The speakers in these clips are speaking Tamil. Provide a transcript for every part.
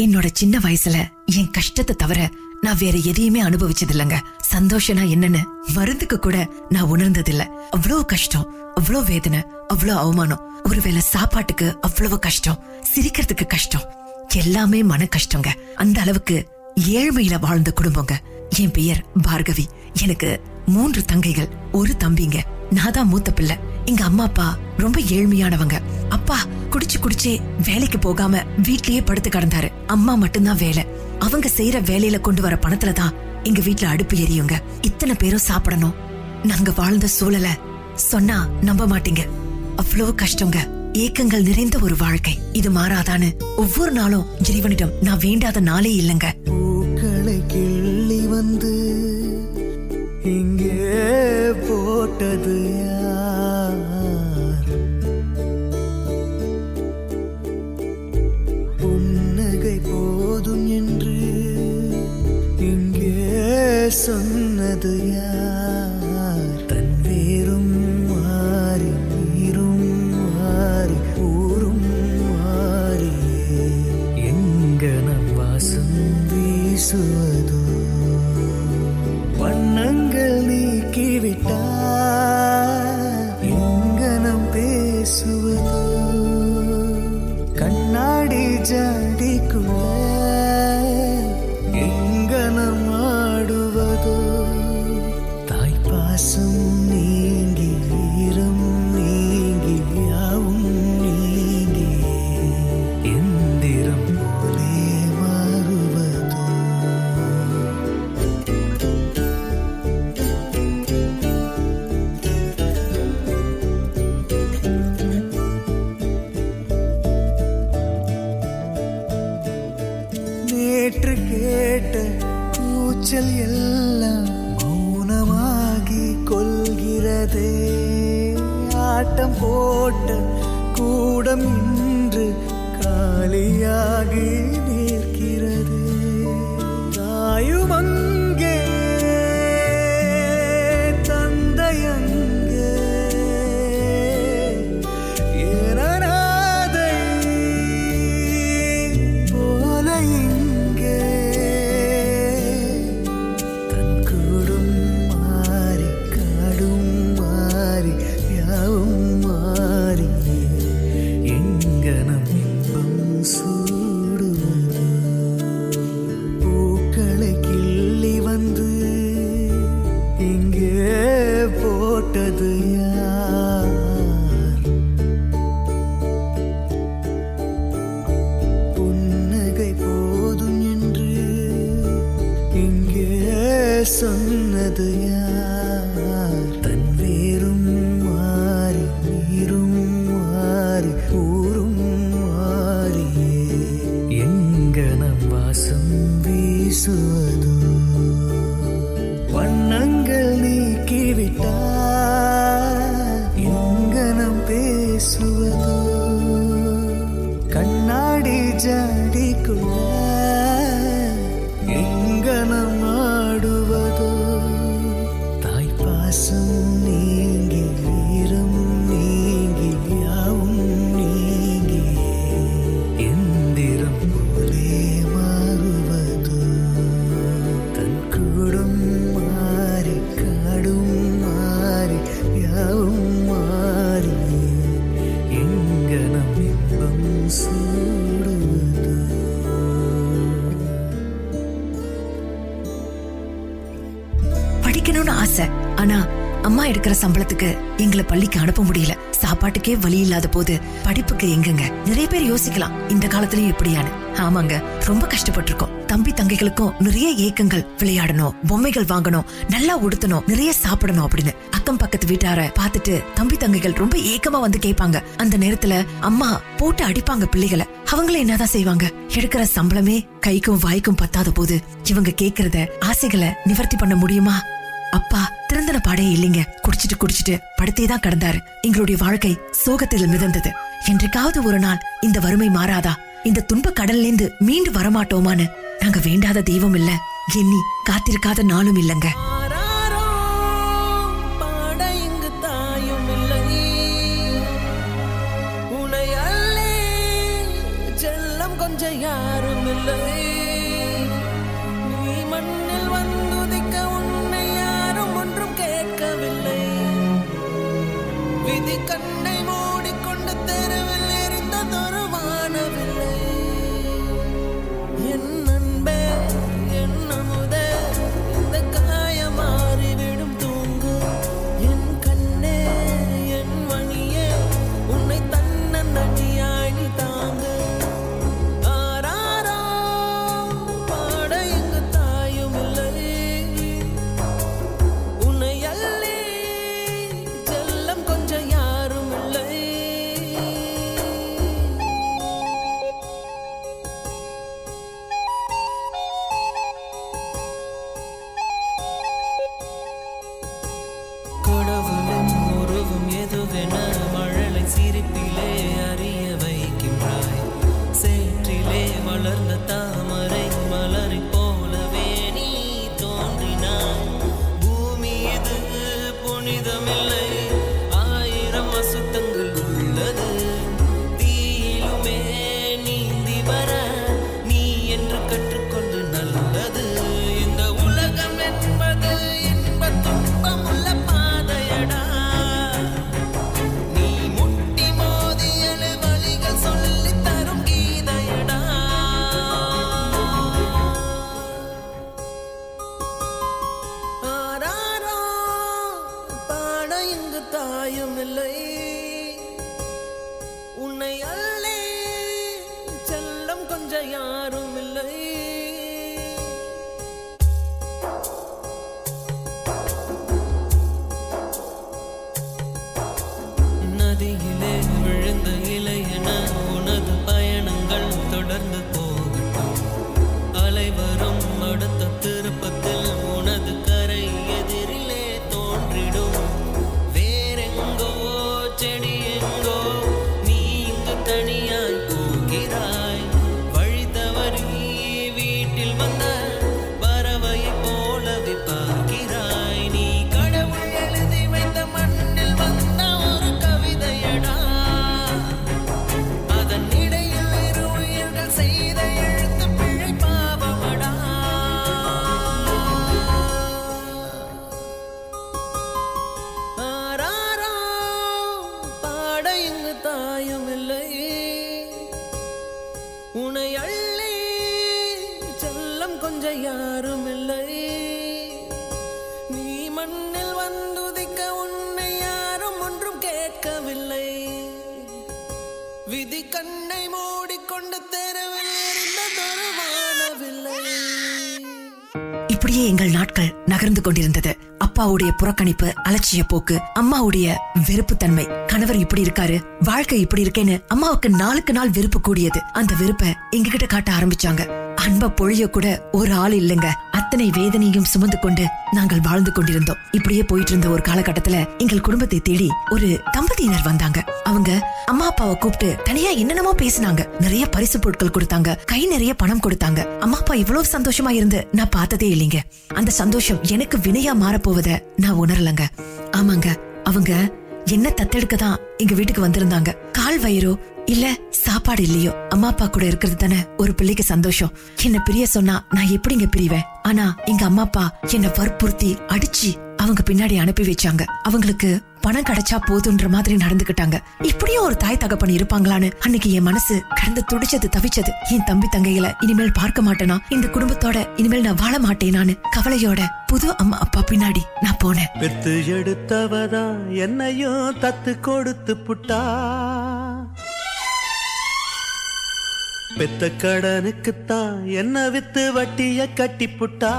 என்னோட சின்ன வயசுல என் கஷ்டத்தை தவிர நான் வேற எதையுமே அனுபவிச்சது இல்லைங்க சந்தோஷம்னா என்னன்னு மருந்துக்கு கூட நான் உணர்ந்தது இல்ல அவ்வளவு கஷ்டம் அவ்வளவு வேதனை அவ்வளவு அவமானம். ஒருவேளை சாப்பாட்டுக்கு அவ்வளவு கஷ்டம் சிரிக்கிறதுக்கு கஷ்டம். எல்லாமே மன கஷ்டங்க. அந்த அளவுக்கு ஏழ்மையில வாழ்ந்த குடும்பங்க. என் பெயர் பார்கவி. எனக்கு மூன்று தங்கைகள் ஒரு தம்பிங்க. நான் தான் மூத்த பிள்ளை. எங்க அம்மா அப்பா ரொம்ப ஏழ்மையானவங்க. அப்பா குடிச்சு குடிச்சே வேலைக்கு போகாம வீட்லயே படுத்து கிடந்தாரு. அம்மா மட்டும்தான் வேலை. அவங்க செய்யற வேலையில கொண்டு வர பணத்துல தான் எங்க வீட்ல அடுப்பு எரியுங்க. இத்தனை பேரும் சாப்பிடணும். நாங்க வாழ்ந்த சூழல சொன்னா நம்ப மாட்டீங்க. அவ்வளவு கஷ்டங்க. ஏக்கங்கள் நிறைந்த ஒரு வாழ்க்கை. இது மாறாதான்னு ஒவ்வொரு நாளும் இறைவனிடம் நான் வேண்டாத நாளே இல்லைங்க. பூக்களை கிள்ளி வந்து இங்கே போட்டது யார்? புன்னகை போதும் என்று இங்கே சொன்னது யார்? தன் வேறும் மாறி நீரும் மாறி ஊரும் மாறி எங்கனம் வாசம் வீசுவதோ ஆனா அம்மா எடுக்கிற சம்பளத்துக்கு எங்களை பள்ளிக்கு அனுப்ப முடியல. சாப்பாட்டுக்கே வழி இல்லாத போது படிப்புக்கு எங்கங்க? நிறைய பேர் யோசிக்கலாம் இந்த காலத்துலயும் எப்படியான்னு ஆமாங்க ரொம்ப கஷ்டப்பட்டிருக்கோம். தம்பி தங்கைகளுக்கும் நிறைய ஏக்கங்கள் விளையாடணும் பொம்மைகள் வாங்கணும் நல்லா உடுத்தணும் நிறைய சாப்பிடணும் அப்படின்னு. அக்கம் பக்கத்து வீட்டார பாத்துட்டு தம்பி தங்கைகள் ரொம்ப ஏக்கமா வந்து கேட்பாங்க. அந்த நேரத்துல அம்மா போட்டு அடிப்பாங்க பிள்ளைகளை. அவங்கள என்னதான் செய்வாங்க? எடுக்கிற சம்பளமே கைக்கும் வாய்க்கும் பத்தாத போது இவங்க கேக்குறத ஆசைகளை நிவர்த்தி பண்ண முடியுமா? அப்பா திறந்தன பாடே இல்லைங்க. குடிச்சிட்டு குடிச்சிட்டு படுத்தே தான் கடந்தாரு. எங்களுடைய வாழ்க்கை சோகத்தில் மிதந்தது. என்றைக்காவது ஒரு நாள் இந்த வறுமை மாறாதா? இந்த துன்ப கடல்ல இருந்து மீண்டு வரமாட்டோமான்னு நாங்க வேண்டாத தெய்வம் இல்ல. எண்ணி காத்திருக்காத நாளும் இல்லங்க. விதி செல்லம் யாரும் இல்லை நீ மண்ணில் வந்துதிக்க உன்னை யாரும் ஒன்றும் கேட்கவில்லை. விதி கண்ணை மூடிக்கொண்டு தெருவில் இருந்ததொரு இப்படியே எங்கள் நாட்கள் நகர்ந்து கொண்டிருந்தது. அப்பாவுடைய புறக்கணிப்பு அலட்சிய போக்கு அம்மாவுடைய வெறுப்புத்தன்மை கணவர் இப்படி இருக்காரு வாழ்க்கை இப்படி இருக்கேன்னு அம்மாவுக்கு நாளுக்கு நாள் வெறுப்பு கூடியது. அந்த வெறுப்பை எங்ககிட்ட காட்ட ஆரம்பிச்சாங்க. அன்ப பொழிய கூட ஒரு ஆள் இல்லைங்க. அத்தனை வேதனையும் சுமந்து கொண்டு நாங்கள் வாழ்ந்து கொண்டிருந்தோம். இப்படியே போயிட்டு இருந்த ஒரு காலகட்டத்துல எங்கள் குடும்பத்தை தேடி ஒரு தம்பதியினர் வந்தாங்க. அவங்க அம்மா அப்பாவை கூப்பிட்டு தனியா என்னென்னமோ பேசினாங்க. நிறைய பரிசு பொருட்கள் கொடுத்தாங்க. கை நிறைய பணம் கொடுத்தாங்க. அம்மா அப்பா இவ்வளவு சந்தோஷமா இருந்து நான் பார்த்ததே இல்லைங்க. அந்த சந்தோஷம் எனக்கு வினையா மாறப்போவத நான் உணரலங்க. ஆமாங்க. அவங்க என்ன தத்தெடுக்க தான் எங்க வீட்டுக்கு வந்திருந்தாங்க? கால் வயிறோ? இல்ல சாப்பாடு இல்லையோ? அம்மா அப்பா கூட இருக்கிறது தானே ஒரு பிள்ளைக்கு சந்தோஷம். என்ன பிரிய சொன்னா நான் எப்படிங்க பிரிவேன்? ஆனா எங்க அம்மா அப்பா என்ன வற்புறுத்தி அடிச்சு அவங்க பின்னாடி அனுப்பி வச்சாங்க. அவங்களுக்கு பணம் கிடைச்சா போதுன்ற மாதிரி நடந்துக்கிட்டாங்க. இப்படியும் ஒரு தாய் தகப்பன் இருப்பாங்களான்னு அன்னைக்கு என் மனசு கடந்து துடிச்சது தவிச்சது. என் தம்பி தங்கையில இனிமேல் பார்க்க மாட்டேனா? இந்த குடும்பத்தோட இனிமேல் நான் வாழ மாட்டேனான்னு கவலையோட புது அம்மா அப்பா பின்னாடி நான் போனேன். பெத்து எடுத்தவதா என்னையும் தத்து கொடுத்து புட்டா? பெத்த கடனுக்குத்தான் என்ன வித்து வட்டிய கட்டி புட்டா?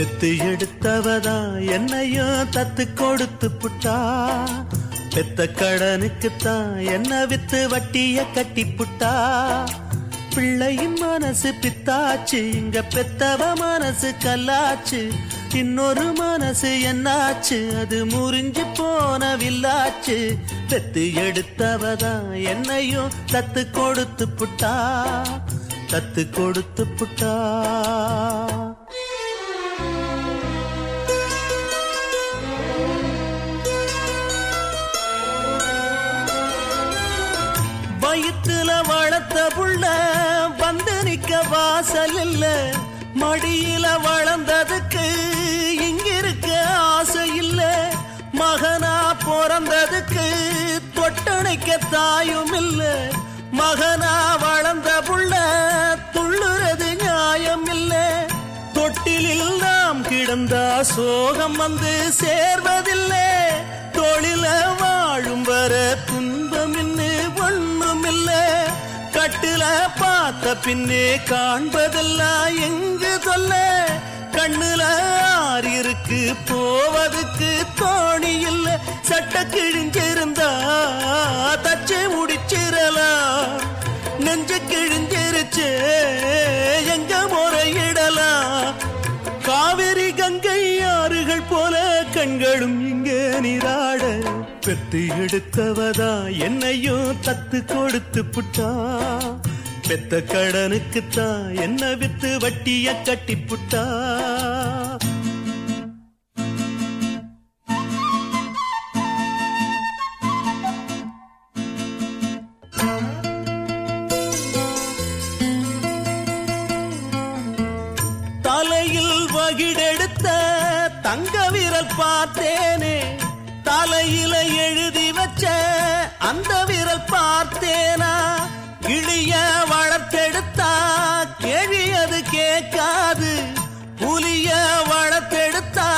பெத்து எடுத்தவதா என்னையும் தத்து கொடுத்து புட்டா. பெத்த கடனுக்குத்தான் என்ன வித்து வட்டிய கட்டி புட்டா. பிள்ளையின் மனசு பித்தாச்சு இங்க பெத்தவ மனசு கல்லாச்சு. இன்னொரு மனசு என்னாச்சு அது முறிஞ்சு போன வில்லாச்சு. பெத்து எடுத்தவதா என்னையும் தத்து கொடுத்து புட்டா. தத்து கொடுத்து புட்டா. வயிற்றுல வளர்த்த புள்ள வந்து நிக்க வாசல் இல்ல. மடியில வளர்ந்ததுக்கு இங்கிருக்க ஆசை இல்ல. மகனா பிறந்ததுக்கு தொட்டணைக்க தாயும் இல்ல. மகனா வளர்ந்த புள்ள துள்ளுறது நியாயம் இல்ல. தொட்டிலில் நாம் கிடந்த சோகம் வந்து சேர்வதில்லை. தொழில வாழும் வர துன்பம் இன்னு ஒண்ணும் கட்டில பார்த்த பின்னே காண்பதெல்லாம் எங்கு சொல்ல கண்ணுல ஆறு போவதுக்கு தோணி இல்ல. சட்ட கிழிஞ்சிருந்தா தச்சை முடிச்சிடலாம் நெஞ்ச கிழிஞ்சிருச்சே எங்க முறையிடலாம் காவிரி கங்கை ஆறுகள் போல கண்களும் இங்கே நீராட பெத்து எடுத்தவதா என்னையும் தத்து கொடுத்து புட்டா? பெத்த கடனுக்குத்தான் என்ன வித்து வட்டிய கட்டி புட்டா? தலையில் வகிடெடுத்த தங்க விரல் பார்த்தேனே. தலையில எழுதி வச்ச அந்த விரல் பார்த்தேனா? கிளிய வளர்த்தெடுத்தா? கேழியது கேட்காது. புலிய வளர்த்தெடுத்தா?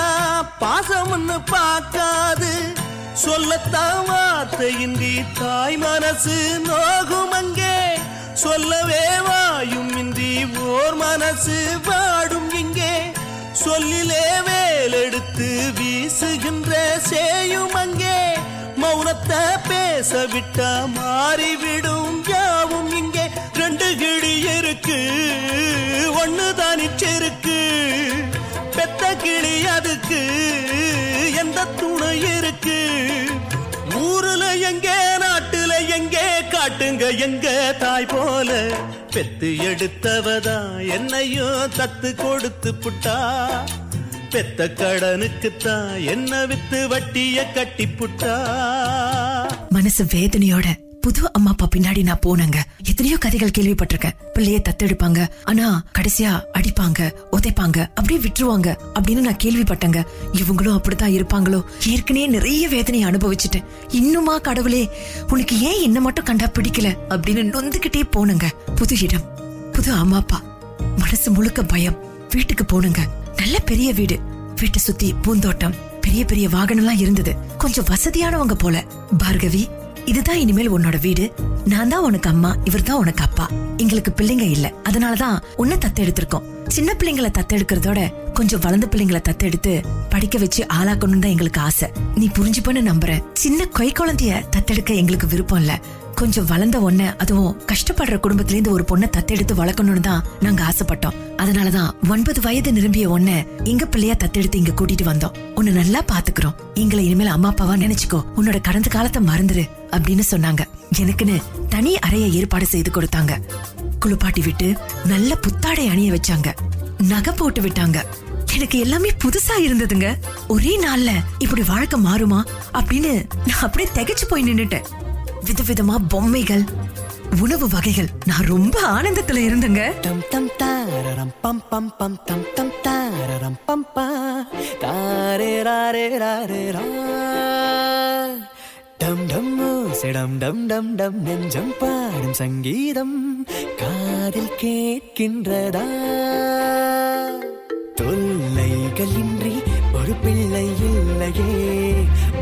பாசம்னு பார்க்காது. சொல்லத்தான் வார்த்தையின்றி தாய் மனசு நோகும் அங்கே. சொல்லவே வாயும் இன்றி ஓர் மனசு வாடும் இங்கே. சொல்லிலேவே வேலெடுத்து வீசுகின்ற சேயும் அங்கே. மௌனத்தை பேச விட்டா மாறிவிடும் யாவும் இங்கே. ரெண்டு கிளி இருக்கு ஒண்ணு தானிச்சிருக்கு பெத்த கிளி அதுக்கு எந்த துணை இருக்கு? ஊருல எங்கே நாட்டுல எங்கே காட்டுங்க எங்க தாய் போல. பெத்து எடுத்தவதா என்னையும் தத்து கொடுத்து புட்டா. பெத்த கடனுக்குத்தான் என்ன வித்து வட்டிய கட்டி புட்டா? மனசு வேதனையோட புது அம்மா அப்பா பின்னாடி நான் போனேங்க. எத்தனையோ கதைகள் கேள்விப்பட்டிருக்கேன். பிள்ளைய தத்தெடுப்பாங்க. ஆனா கடைசியா அடிப்பாங்க உதைப்பாங்க அப்படியே விட்டுருவாங்க அப்படின்னு நான் கேள்விப்பட்டேங்க. இவங்களும் அப்படித்தான் இருப்பாங்களோ? ஏற்கனவே நிறைய வேதனையை அனுபவிச்சுட்டேன். இன்னுமா கடவுளே உனக்கு ஏன் என்ன மட்டும் கண்டா பிடிக்கல? அப்படின்னு நொந்துகிட்டே போனங்க. புது இடம் புது அம்மா அப்பா. மனசு முழுக்க பயம். வீட்டுக்கு போனுங்க. நல்ல பெரிய வீடு. வீட்டை சுத்தி பூந்தோட்டம் பெரிய பெரிய வாகனம்லாம் இருந்தது. கொஞ்சம் வசதியானவங்க போல. பார்கவி இதுதான் இனிமேல் உன்னோட வீடு. நான் தான் உனக்கு அம்மா இவர் தான் உனக்கு அப்பா. எங்களுக்கு பிள்ளைங்க இல்ல. அதனாலதான் உன்னை தத்தெடுத்திருக்கோம். சின்ன பிள்ளைங்களை தத்தெடுக்கிறதோட கொஞ்சம் வளர்ந்த பிள்ளைங்களை தத்தெடுத்து படிக்க வச்சு ஆளாக்கணும் தான் எங்களுக்கு ஆசை. நீ புரிஞ்சுப்பன்னு நம்புற சின்ன கொய் குழந்தைய தத்தெடுக்க எங்களுக்கு விருப்பம் இல்ல. கொஞ்சம் வளர்ந்த ஒன்ன அதுவும் கஷ்டப்படுற குடும்பத்துல இருந்து ஒரு பொண்ணை தத்தெடுத்து வளர்க்கணும்னு தான் நாங்க ஆசைப்பட்டோம். அதனாலதான் ஒன்பது வயது நிரம்பிய ஒன்ன எங்க பிள்ளையா தத்தெடுத்து இங்க கூட்டிட்டு வந்தோம். உன்னை நல்லா பாத்துக்கிறோம். எங்களை இனிமேல் அம்மா அப்பாவா நினைச்சுக்கோ. உன்னோட கடந்த காலத்தை மறந்துரு அப்படின்னு சொன்னாங்க. எனக்குன்னு தனி அறைய ஏற்பாடு செய்து கொடுத்தாங்க. குளிப்பாட்டி விட்டு நல்ல புத்தாடை அணிய வச்சாங்க. நகை போட்டு விட்டாங்க. எனக்கு எல்லாமே புதுசா இருந்ததுங்க. ஒரே நாள்ல இப்படி வாழ்க்கை மாறுமா அப்படின்னு நான் அப்படியே திகச்சு போய் நின்னுட்டேன். விதவிதமா பொம்மைகள் உணவு வகைகள். நான் ரொம்ப ஆனந்தத்துல இருந்தேங்க. டம் tam tararam பம் பம் பம் tam tam tararam பம் pa tare ராரே rare ரா. டம் டம் செடம் டம் டம் டம் நெஞ்சம் பாடும் சங்கீதம் காதில் கேட்கின்றதா? தொல்லைகள் இன்றி ஒரு பிள்ளை இல்லையே.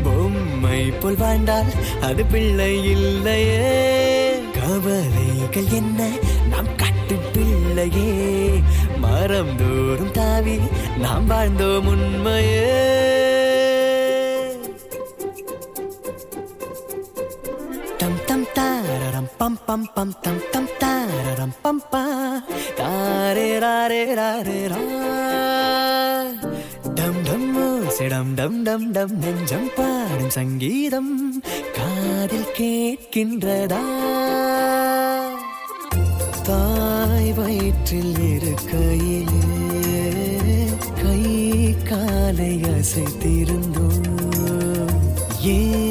பொம்மை போல் வாழ்ந்தால் அது பிள்ளை இல்லையே. கவலைகள் என்ன? நாம் கட்டு பிள்ளையே. மரம் தோறும் தாவி நாம் வாழ்ந்தோம் உண்மையே. தம் தம் தாரரம் பம் பம் பம் தம் தம் தாரரம் பம் பா. தாரே ராரே ராரே ரா. டம் டம் டம் டம் நெஞ்சம் பாடும் சங்கீதம் காதில் கேட்கின்றதா? தாய் வயிற்றில் இருக்கையிலே கை காலை அசைத்திருந்தோம். ஏ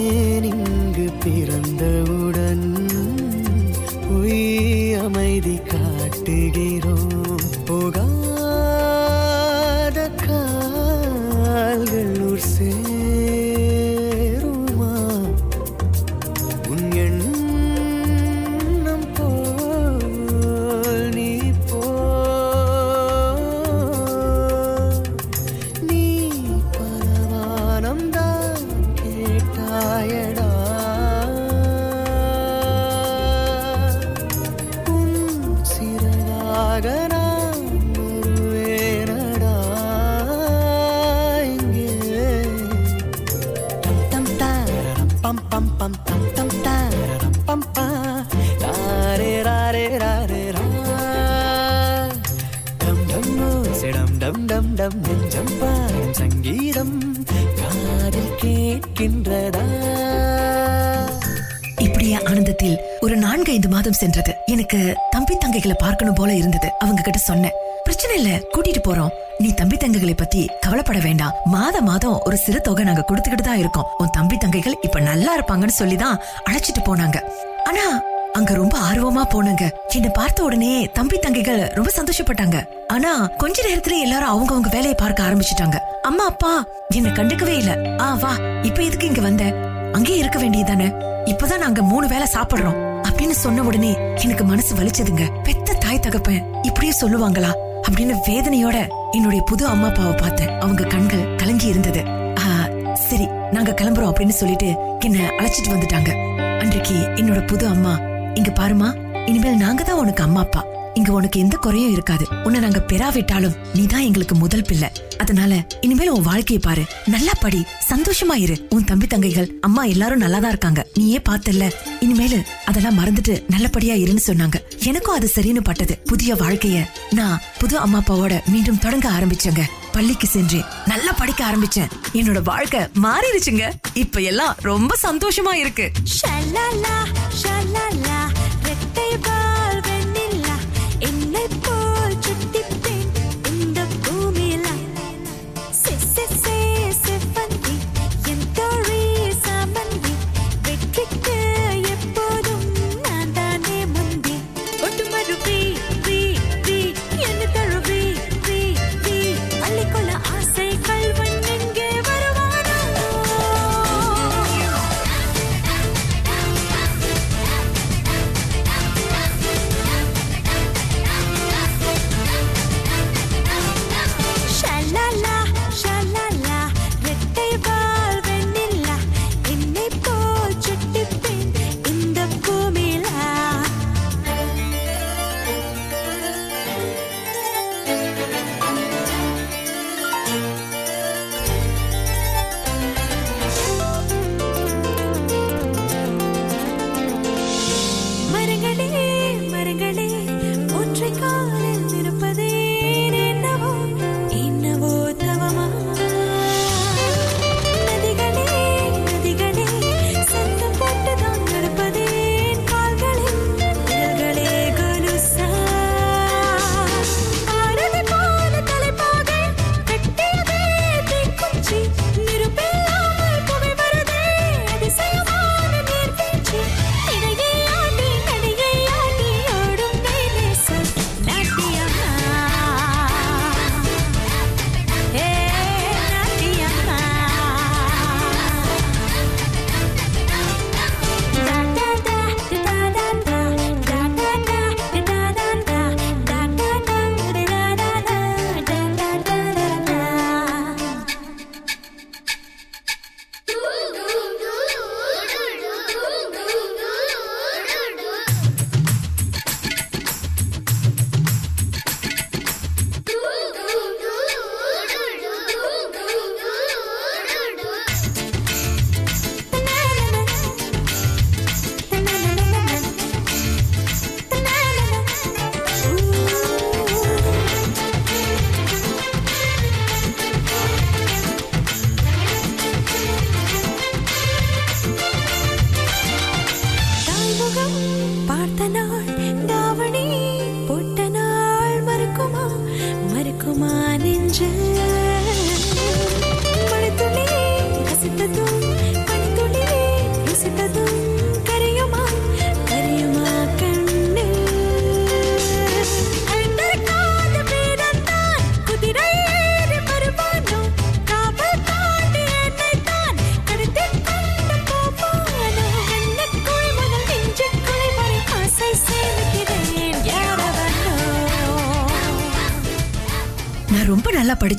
நான்கு சென்றது. எனக்கு தம்பி தங்கைகளை பார்க்கணும் போல இருந்தது. அவங்க கிட்ட சொன்னேன். பிரச்சனை இல்ல கூட்டிட்டு போறோம். நீ தம்பி தங்கைகளை பத்தி கவலைப்பட வேண்டாம். மாத மாதம் ஒரு சிறு தொகை நாங்க கொடுத்துக்கிட்டு தான் இருக்கோம். உன் தம்பி தங்கைகள் இப்ப நல்லா இருப்பாங்கன்னு சொல்லிதான் அழைச்சிட்டு போனாங்க. ஆனா அங்க ரொம்ப ஆர்வமா போனாங்க. என்ன பார்த்த உடனே தம்பி தங்கைகள் ரொம்ப சந்தோஷப்பட்டாங்க. ஆனா கொஞ்ச நேரத்துல எல்லாரும் அவங்க அவங்க வேலையை பார்க்க ஆரம்பிச்சிட்டாங்க. அம்மா அப்பா என்ன கண்டுக்கவே இல்ல. ஆ வா இப்ப எதுக்கு இங்க வந்த? அங்கேயே இருக்க வேண்டியதானே இப்பதான் நாங்க மூணு வேளை சாப்பிடுறோம். அப்படின்னு சொன்ன உடனே எனக்கு மனசு வலிச்சதுங்க. பெத்த தாய் தகப்பன் இப்படியே சொல்லுவாங்களா? அப்படின்னு வேதனையோட என்னுடைய புது அம்மா அப்பாவை பார்த்தேன். அவங்க கண்கள் கலங்கி இருந்தது. சரி நாங்க கிளம்புறோம் அப்படின்னு சொல்லிட்டு என்ன அழைச்சிட்டு வந்துட்டாங்க. அன்றைக்கு என்னோட புது அம்மா இங்க பாருமா இனிமேல் நாங்க தான் உனக்கு அம்மா அப்பா. இங்க உனக்கு எந்த குறையும் இருக்காது. உன்னை நாங்க பெறாவிட்டாலும் நீதான் எங்களுக்கு முதல் பிள்ளை. அதனால இனிமேல் உன் வாழ்க்கையை பாரு. நல்லா படி. சந்தோஷமா இரு. உன் தம்பி தங்கைகள் அம்மா எல்லாரும் நல்லா தான் இருக்காங்க. நீயே பார்த்தல்ல. இனிமேலு அதெல்லாம் மறந்துட்டு நல்லபடியா இருன்னு சொன்னாங்க. எனக்கும் அது சரின்னு பட்டது. புதிய வாழ்க்கைய நான் புது அம்மா அப்பாவோட மீண்டும் தொடங்க ஆரம்பிச்சேங்க. பள்ளிக்கு சென்றேன். நல்லா படிக்க ஆரம்பிச்சேன். என்னோட வாழ்க்கை மாறிடுச்சுங்க. இப்ப எல்லாம் ரொம்ப சந்தோஷமா இருக்கு.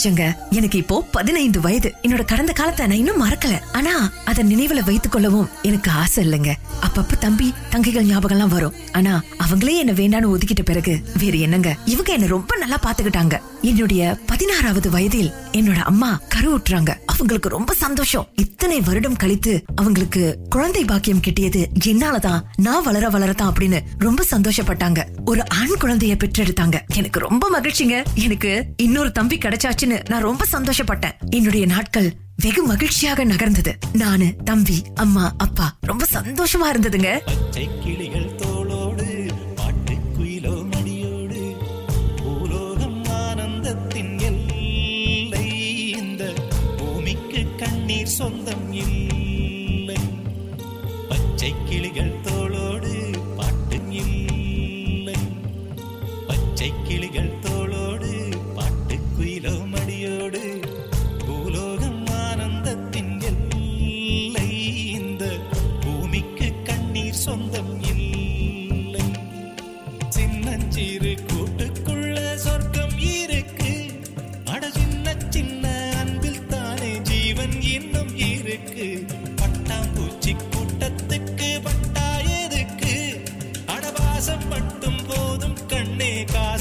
ரொம்ப எனக்கு இப்போ பதினைந்து வயது. என்னோட கடந்த காலத்தை நான் இன்னும் மறக்கல. ஆனா அத நினைவுல வைத்துக் கொள்ளவும் எனக்கு ஆசை இல்லைங்க. அப்பப்ப தம்பி தங்கைகள் ஞாபகம் எல்லாம் வரும். ஆனா அவங்களே என்ன வேண்டான்னு ஒதுக்கிட்ட பிறகு வேற என்னங்க? இவங்க என்ன ரொம்ப நல்லா பாத்துக்கிட்டாங்க என்னுடைய பதினாறாவது வயதில் என்னோட அம்மா கருவுற்றாங்க அவங்களுக்கு ரொம்ப சந்தோஷம். இத்தனை வருடம் கழித்து அவங்களுக்கு குழந்தை பாக்கியம் கிட்டியது என்னாலதான். நான் வளர வளரதான் அப்படின்னு ரொம்ப சந்தோஷப்பட்டாங்க. ஒரு ஆண் குழந்தைய பெற்றெடுத்தாங்க. எனக்கு ரொம்ப மகிழ்ச்சிங்க. எனக்கு இன்னொரு தம்பி கிடைச்சாச்சுன்னு நான் ரொம்ப சந்தோஷப்பட்டேன். என்னுடைய நாட்கள் வெகு மகிழ்ச்சியாக நகர்ந்தது. நானு தம்பி அம்மா அப்பா ரொம்ப சந்தோஷமா இருந்ததுங்க.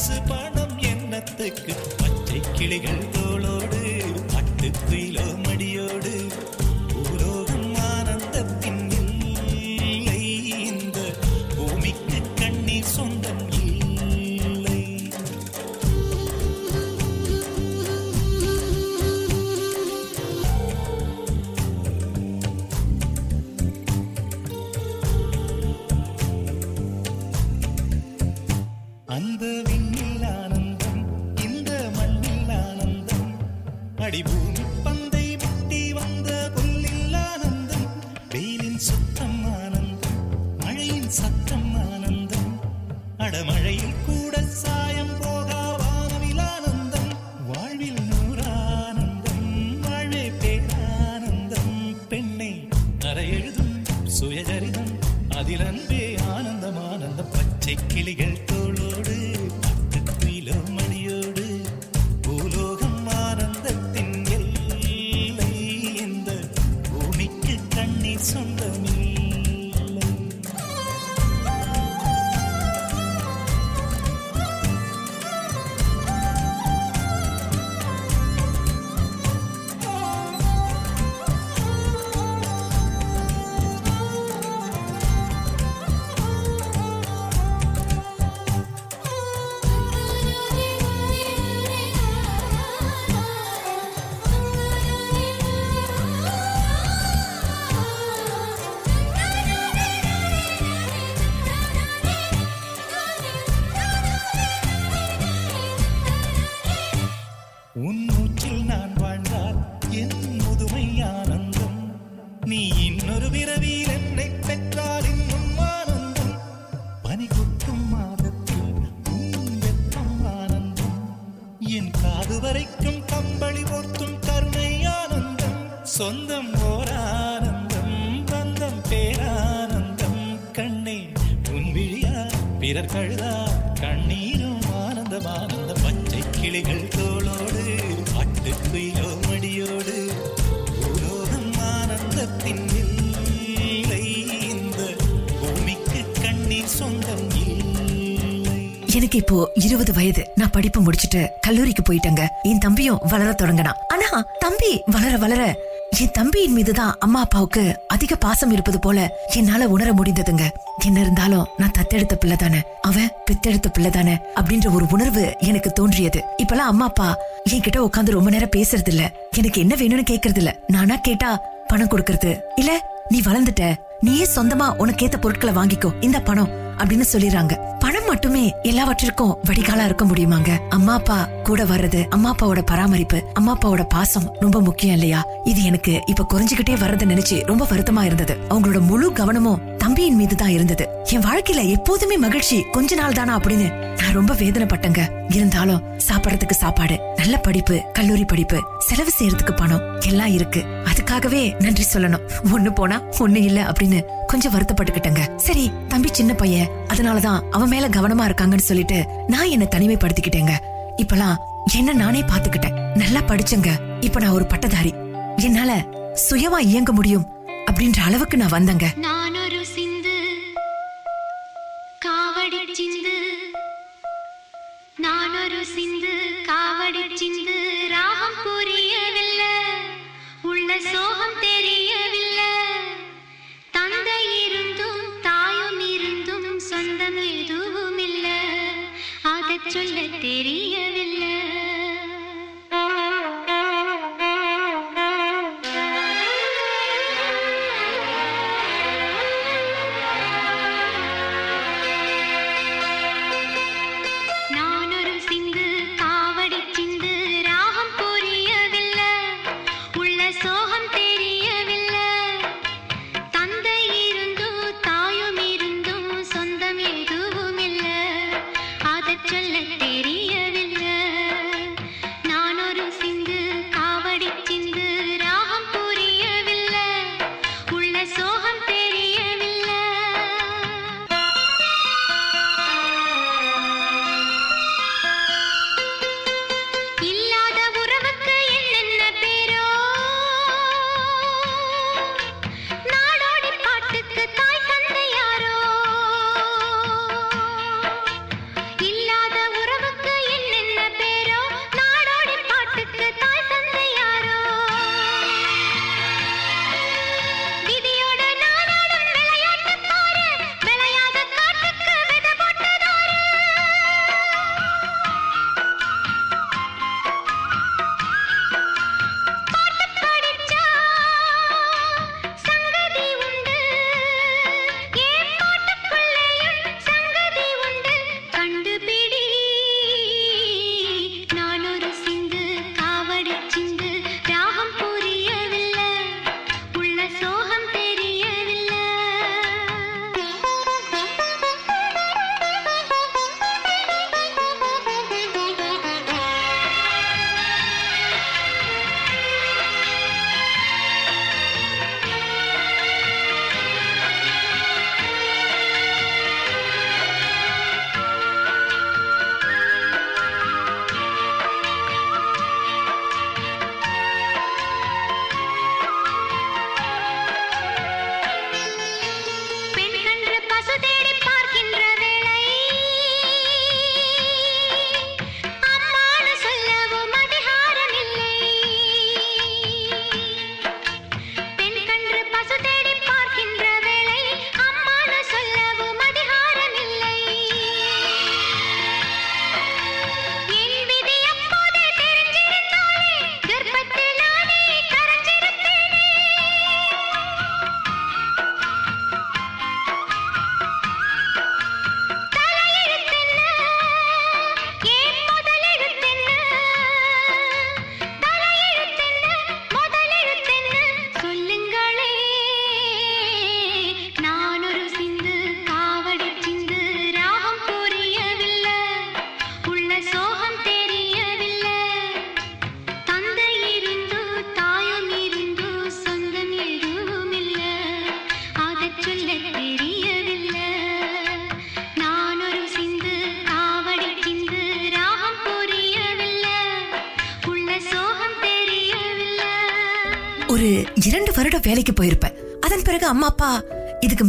கண்ணே காசு பணம் என்னத்துக்கு? பச்சை கிளிகள் தோளோடு இருபது வயது. நான் படிப்பு முடிச்சிட்டு கல்லூரிக்கு போயிட்டேங்க. என் தம்பியும் வளர தொடங்கினான். ஆனா தம்பி வளர வளர என் தம்பியின் மீதுதான் அம்மா அப்பாவுக்கு அதிக பாசம் இருப்பது போல என்னால உணர முடிந்ததுங்க. என்ன இருந்தாலும் நான் தத்தெடுத்த பிள்ளை தானே. அவன் பித்தெடுத்த பிள்ளை தானே அப்படின்ற ஒரு உணர்வு எனக்கு தோன்றியது. இப்பெல்லாம் அம்மா அப்பா என்கிட்ட உட்கார்ந்து ரொம்ப நேரம் பேசுறது இல்ல எனக்கு என்ன வேணும்னு கேக்குறது இல்ல நானா கேட்டா பணம் கொடுக்கறது. இல்ல நீ வளர்ந்துட்ட. நீயே சொந்தமா உனக்கு ஏத்த பொருட்களை வாங்கிக்கோ. இந்த பணம் அப்படின்னு சொல்லிடுறாங்க. பணம் மட்டுமே எல்லாவற்றிற்கும் வடிகாலா இருக்க முடியுமாங்க? அம்மா அப்பா கூட வர்றது அம்மா அப்பாவோட பராமரிப்பு அம்மா அப்பாவோட பாசம் ரொம்ப முக்கியம் இல்லையா? இது எனக்கு இப்ப குறைஞ்சுகிட்டே வர்றதை நினைச்சு ரொம்ப வருத்தமா இருந்தது. அவங்களோட முழு கவனமும் தம்பியின் மீது தான் இருந்தது. என் வாழ்க்கையில எப்போதுமே மகிழ்ச்சி கொஞ்ச நாள் தானா அப்படின்னு நான் ரொம்ப வேதனைப்பட்டங்க. இருந்தாலும் சாப்பிடறதுக்கு சாப்பாடு நல்ல படிப்பு கல்லூரி படிப்பு செலவு செய்யறதுக்கு பணம் எல்லாம் இருக்கு. அதுக்காகவே நன்றி சொல்லணும். ஒண்ணு போனா ஒண்ணு இல்ல அப்படின்னு கொஞ்சம் வருத்தப்பட்டுக்கிட்டங்க. சரி தம்பி சின்ன பையன். அதனாலதான் அவன் மேல கவனமா இருக்காங்கன்னு சொல்லிட்டு நான் என்ன தனிமைப்படுத்திக்கிட்டேங்க. இப்பலாம் என்ன நானே பாத்துக்கிட்டேன் நல்லா படிச்சேங்க. இப்ப நான் ஒரு பட்டதாரி. என்னால சுயமா இயங்க முடியும் அப்படின்ற அளவுக்கு நான் வந்தேங்க. சொல்ல தெரியவில்லை.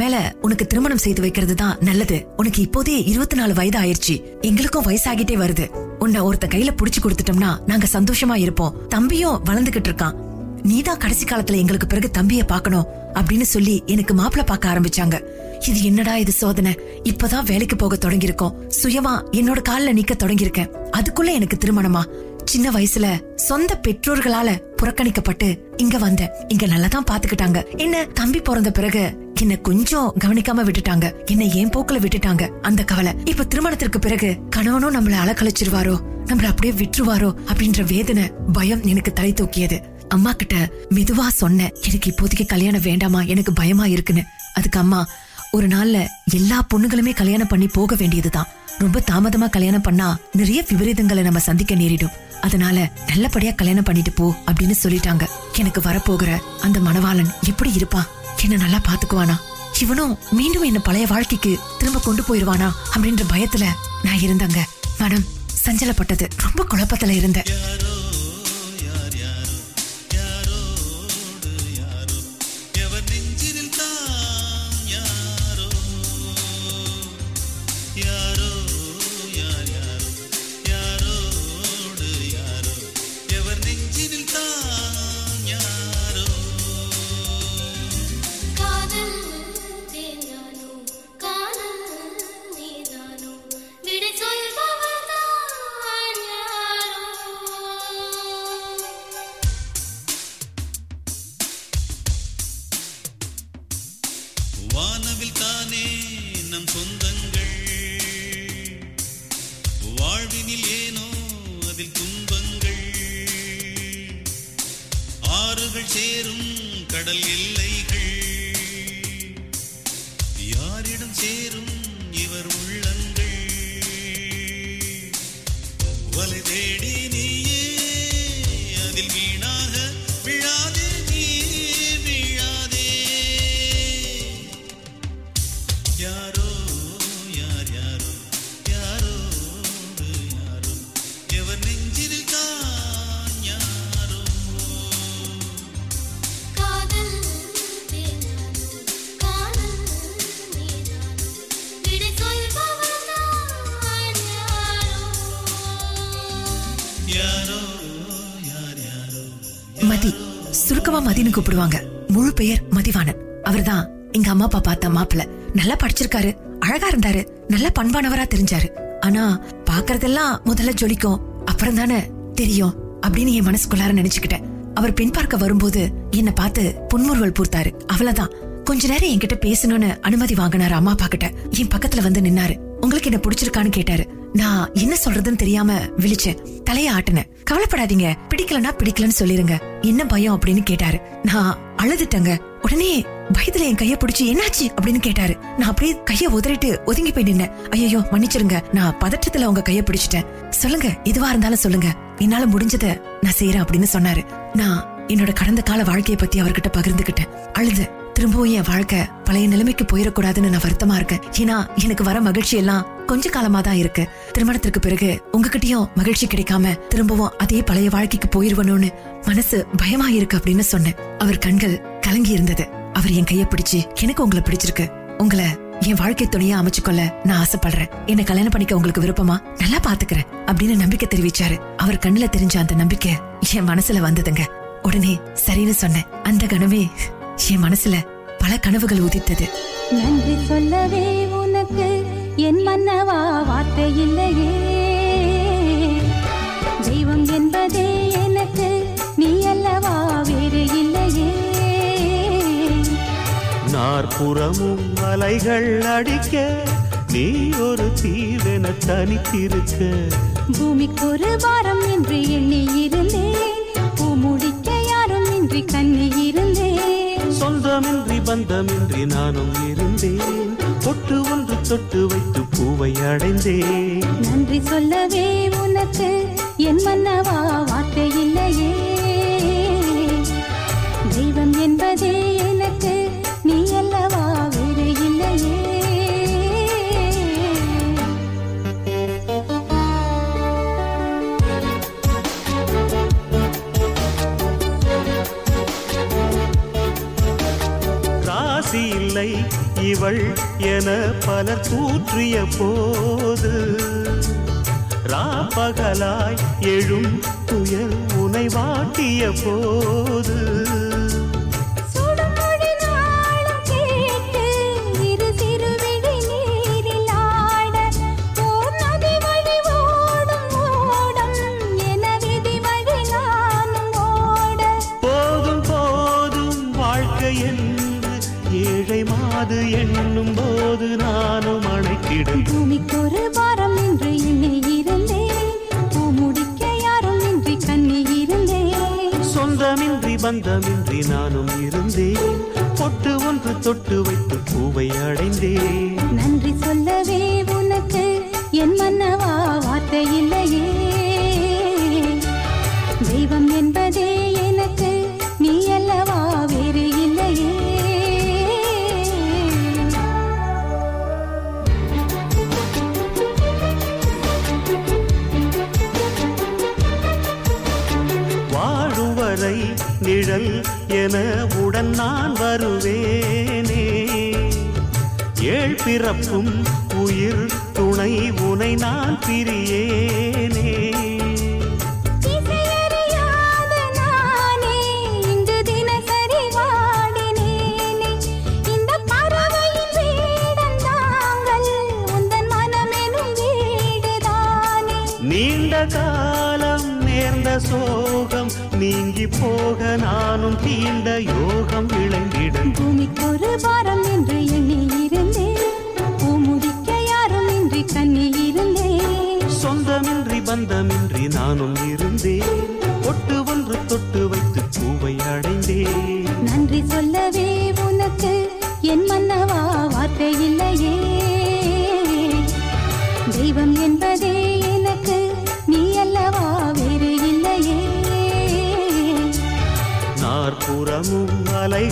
மேல உனக்கு திருமணம் செய்து வைக்கிறது தான் நல்லது. உனக்கு இப்போதே இருபத்தி நாலு வயது ஆயிருச்சு எங்களுக்கும் வயசாகிட்டே வருது. உன்னை ஒருத்த கையில புடிச்சு கொடுத்துட்டோம்னா நாங்க சந்தோஷமா இருப்போம். தம்பியும் வளர்ந்துகிட்டு இருக்கான். நீதான் கடைசி காலத்துல எங்களுக்கு பிறகு தம்பிய பாக்கணும் அப்படின்னு சொல்லி எனக்கு மாப்பிள்ள பார்க்க ஆரம்பிச்சாங்க. இது என்னடா இது சோதனை? இப்பதான் வேலைக்கு போக தொடங்கியிருக்கோம். சுயமா என்னோட கால்ல நிக்க தொடங்கியிருக்கேன். அதுக்குள்ள எனக்கு திருமணமா? சின்ன வயசுல சொந்த பெற்றோர்களால புறக்கணிக்கப்பட்டு இங்க வந்தேன். இங்க நல்லா தான் பாத்துக்கிட்டாங்க என்ன தம்பி பிறந்த பிறகு என்ன கொஞ்சம் கவனிக்காம விட்டுட்டாங்க. என்ன ஏன் போக்குல விட்டுட்டாங்க? அந்த கவலை. இப்ப திருமணத்திற்கு பிறகு கணவனும் நம்மள அலக்கழிச்சிருவாரோ? நம்மள அப்படியே விட்டுருவாரோ? அப்படின்ற வேதனை பயம் எனக்கு தலை தூக்கியது. அம்மா கிட்ட மெதுவா சொன்னேன். எனக்கு இப்போதைக்கு கல்யாணம் வேண்டாமா? எனக்கு பயமா இருக்குன்னு. அதுக்கு அம்மா ஒரு நாள்ல எல்லா பொண்ணுங்களுமே கல்யாணம் பண்ணி போக வேண்டியதுதான். ரொம்ப தாமதமா கல்யாணம் பண்ணா நிறைய விபரீதங்களை நம்ம சந்திக்க நேரிடும். அதனால நல்லபடியா கல்யாணம் பண்ணிட்டு போ அப்படின்னு சொல்லிட்டாங்க. எனக்கு வரப்போகிற அந்த மணவாளன் எப்படி இருப்பான்? என்ன நல்லா பாத்துக்குவானா? இவனும் மீண்டும் என்ன பழைய வாழ்க்கைக்கு திரும்ப கொண்டு போயிருவானா அப்படின்ற பயத்துல நான் இருந்தங்க. மனம் சஞ்சலப்பட்டது. ரொம்ப குழப்பத்துல இருந்தேன். கூப்பிடுவாங்க. முழு பெயர் மதிவாணன். அவர்தான் எங்க அம்மா அப்பா பார்த்த மாப்பிள்ள நல்லா படிச்சிருக்காரு. அழகா இருந்தாரு. நல்ல பண்பானவரா தெரிஞ்சாரு. ஆனா பாக்குறதெல்லாம் முதல்ல ஜொலிக்கும். அப்புறம் தானே தெரியும் அப்படின்னு என் மனசுக்குள்ளார நினைச்சுக்கிட்டேன். அவர் பெண் பார்க்க வரும்போது என்ன பார்த்து புன்முறுவல் பூர்த்தாரு அவ்வளவுதான். கொஞ்ச நேரம் என்கிட்ட பேசணும்னு அனுமதி வாங்கினாரு அம்மா அப்பா கிட்ட. என் பக்கத்துல வந்து நின்னாரு. உங்களுக்கு என்ன பிடிச்சிருக்கான்னு கேட்டாரு. நான் என்ன சொல்றதுன்னு தெரியாம விழிச்சேன். தலைய ஆட்டுனேன். கவலைப்படாதீங்க. பிடிக்கலன்னா பிடிக்கலன்னு சொல்லிருங்க. என்ன பயம் அப்படின்னு கேட்டாரு. நான் அழுதுட்டேங்க. உடனே பயத்துல என் கைய புடிச்சு என்னாச்சு? அப்படின்னு கேட்டாரு. நான் அப்படியே கைய உதறிட்டு ஒதுங்கி போய் நின்னேன். ஐயோ மன்னிச்சிருங்க. நான் பதற்றத்துல உங்க கைய பிடிச்சிட்டேன். சொல்லுங்க. எதுவா இருந்தாலும் சொல்லுங்க. என்னால முடிஞ்சத நான் செய்யறேன் அப்படின்னு சொன்னாரு. நான் என்னோட கடந்த கால வாழ்க்கைய பத்தி அவர்கிட்ட பகிர்ந்துகிட்டேன். அழுது திரும்பவும் என் வாழ்க்கை பழைய நிலைமைக்கு போயிடக்கூடாதுன்னு நான் வருத்தமா இருக்கேன். ஏன்னா எனக்கு வர மகிழ்ச்சி எல்லாம் கொஞ்ச காலமா தான் இருக்கு. திருமணத்திற்கு பிறகு உங்ககிட்டயும் மகிழ்ச்சி கிடைக்காம திரும்பவும் அதே பழைய வாழ்க்கைக்கு போயிருவனும்னு மனசு பயமா இருக்கு அப்படின்னு சொன்னேன். அவர் கண்கள் கலங்கி இருந்தது. அவர் என் கைய பிடிச்சு எனக்கு உங்களை பிடிச்சிருக்கு. உங்களை என் வாழ்க்கை துணையா அமைச்சுக்கொள்ள நான் ஆசைப்படுறேன். என்ன கல்யாணம் பண்ணிக்க உங்களுக்கு விருப்பமா? நல்லா பாத்துக்கிறேன் அப்படின்னு நம்பிக்கை தெரிவிச்சாரு. அவர் கண்ணுல தெரிஞ்ச அந்த நம்பிக்கை என் மனசுல வந்ததுங்க. உடனே சரின்னு சொன்னேன். அந்த கணமே என் மனசுல பல கனவுகள் உதித்தது. நன்றி சொல்லவே உனக்கு என் மன்னவா வார்த்தை இல்லையே. தெய்வம் என்பதே எனக்கு நீ அல்லவா வேறு இல்லையே. நாற்புறமும் அலைகள் அடிக்க நீ ஒரு தீவென தனித்திருக்க. பூமிக்கு ஒரு வாரம் என்று எண்ணி இருந்தேன். பூ முடிக்க யாரும் இன்றி கண்ணி இருந்தேன். சொந்தமின்றி பந்தமின்றி நானும் இருந்தேன். தொட்டு ஒன்று தொட்டு வைத்து பூவை அடைந்தேன். நன்றி சொல்லவே உனக்கு என் மன்னவா வார்த்தை இல்லையே. தெய்வம் என்பதே எனக்கு என பலர் தூற்றிய போது ராப்பகலாய் எழும் துயர் உனை வாட்டிய போது. என ஏழை மாது எண்ணும் போது நானும் அணைத்திடும். பூமிக்கொரு பாரம் என்று எண்ணி இருந்தேன் முடிக்க யாரும் இன்றி கண்ணி இருந்தேன் சொந்தமின்றி பந்தமின்றி நானும் இருந்தேன். பொட்டு ஒன்று தொட்டு வைத்து பூவை அடைந்தேன். நன்றி சொல்லவே உனக்கு என் மன்னவா வார்த்தை இல்லையே. என உடன் நான் வருவேனே. ஏழ் பிறப்பும் உயிர் துணை உனை நான் பிரியேனே. தானும் தீண்ட யோகம் விளங்கிடும். பூமிக்கு ஒரு பாரம்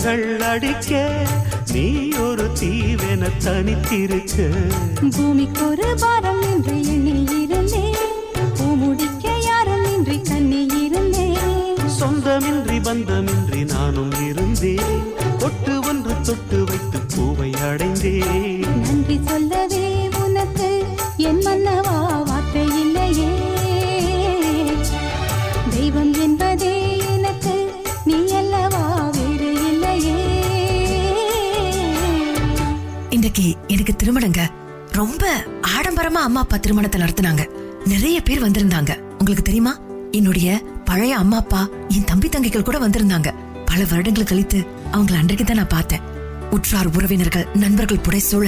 அலைகள் அடிக்க நீ ஒரு தீவென தனித்திருக்க. பூமிக்கு ஒரு பாரம் என்று எண்ணி ஆடம்பரமா அம்மா அப்பா திருமணத்தை நடத்துனாங்க. நிறைய பேர் வந்திருந்தாங்க. உங்களுக்கு தெரியுமா? என்னுடைய பழைய அம்மா அப்பா என் தம்பி தங்கைகள் கூட வந்திருந்தாங்க. பல வருடங்கள் கழித்து அவங்கள அன்றைக்கு தான் நான் பார்த்தேன். உற்றார் உறவினர்கள் நண்பர்கள் புடை சூழ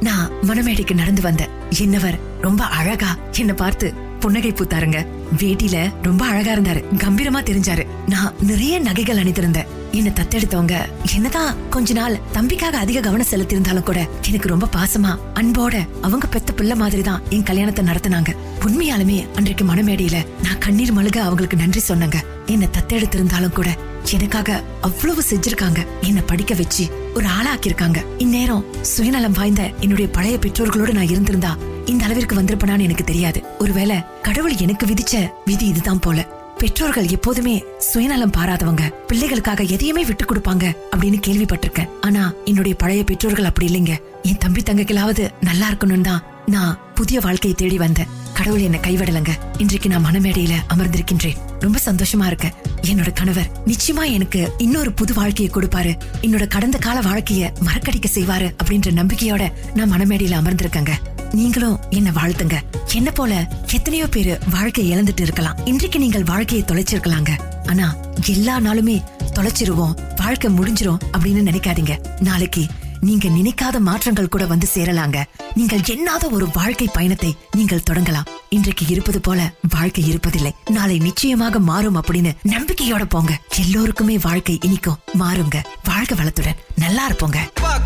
நான் மணமேடைக்கு நடந்து வந்தேன். என்னவர் ரொம்ப அழகா என்ன பார்த்து புன்னகை பூத்தாருங்க. வேட்டில ரொம்ப அழகா இருந்தாரு. கம்பீரமா தெரிஞ்சாரு. நான் நிறைய நகைகள் அணிந்திருந்தேன். என்ன தத்தெடுத்தவங்க என்னதான் கொஞ்ச நாள் தம்பிக்காக அதிக கவனம் செலுத்தியிருந்தாலும் கூட எனக்கு ரொம்ப பாசமா அன்போட அவங்க பெத்த பிள்ளை மாதிரி தான் என் கல்யாணத்தை நடத்தினாங்க. உண்மையாலுமே அன்றைக்கு மனமேடையில நான் கண்ணீர் மழுக அவங்களுக்கு நன்றி சொன்னேங்க. என்ன தத்தெடுத்திருந்தாலும் கூட எனக்காக அவ்வளவு செஞ்சிருக்காங்க. என்ன படிக்க வச்சு ஒரு ஆளாக்கியிருக்காங்க. இந்நேரம் சுயநலம் வாய்ந்த என்னுடைய பழைய பெற்றோர்களோடு நான் இருந்திருந்தா இந்த அளவிற்கு வந்திருப்பனான்னு எனக்கு தெரியாது. ஒருவேளை கடவுள் எனக்கு விதிச்ச விதி இதுதான் போல. பெற்றோர்கள் எப்போதுமே சுயநலம் பாராதவங்க. பிள்ளைகளுக்காக எதையுமே விட்டு கொடுப்பாங்க அப்படின்னு கேள்விப்பட்டிருக்கேன். ஆனா என்னுடைய பழைய பெற்றோர்கள் அப்படி இல்லைங்க. என் தம்பி தங்கைகளாவது நல்லா இருக்கணும்னு தான் நான் புதிய வாழ்க்கையை தேடி வந்தேன். கடவுள் என்ன கைவிடலங்க. இன்றைக்கு நான் மனமேடையில அமர்ந்திருக்கின்றேன். ரொம்ப சந்தோஷமா இருக்கேன் என்னோட கணவர் நிச்சயமா எனக்கு இன்னொரு புது வாழ்க்கையை கொடுப்பாரு. என்னோட கடந்த கால வாழ்க்கைய மறக்கடிக்க செய்வாரு அப்படின்ற நம்பிக்கையோட நான் மனமேடையில அமர்ந்திருக்கேங்க. நீங்களும் என்ன வாழ்த்துங்க. என்ன போல எத்தனையோ பேரு வாழ்க்கை இழந்துட்டு இருக்கலாம். இன்றைக்கு நீங்கள் வாழ்க்கையை தொலைச்சிருக்கலாங்க. ஆனா எல்லா நாளுமே தொலைச்சிருவோம். வாழ்க்கை முடிஞ்சிரும் அப்படின்னு நினைக்காதீங்க. நாளைக்கு நீங்க நினைக்காத மாற்றங்கள் கூட வந்து சேரலாங்க. நீங்கள் எண்ணாத ஒரு வாழ்க்கை பயணத்தை நீங்கள் தொடங்கலாம். இன்றைக்கு இருப்பது போல வாழ்க்கை இருப்பதில்லை. நாளை நிச்சயமாக மாறும் அப்படின்னு நம்பிக்கையோட போங்க. எல்லோருக்குமே வாழ்க்கை இனிக்கும். மாறுங்க. வாழ்க்கை வளத்துடன். நல்லா இருப்போங்க.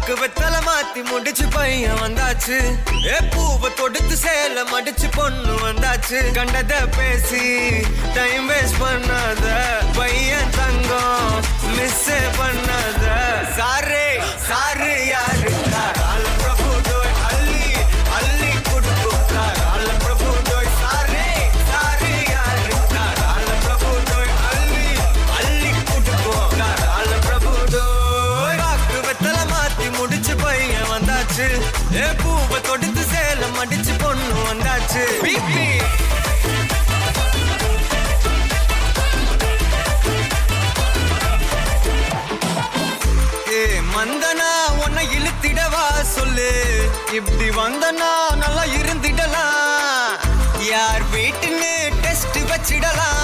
பாக்கு வெத்தல மாத்தி முடிச்சு பையன் வந்தாச்சு. ஏ பூவை தொடுத்து சேல மடிச்சு பொண்ணு வந்தாச்சு. கண்டத பேசி டைம் வேஸ்ட் பண்ணாத. பையன் தங்கம் மிஸ் பண்ணாத. சாரே சாரு யாரு ஆச்சு பிபி ஏ மந்தனா உன்னை இழுத்திடவா சொல்லு. இப்படி வந்தனா நல்லா இருந்திடலாம். யார் வீட்டுன்னு டெஸ்ட் வச்சிடலாம்.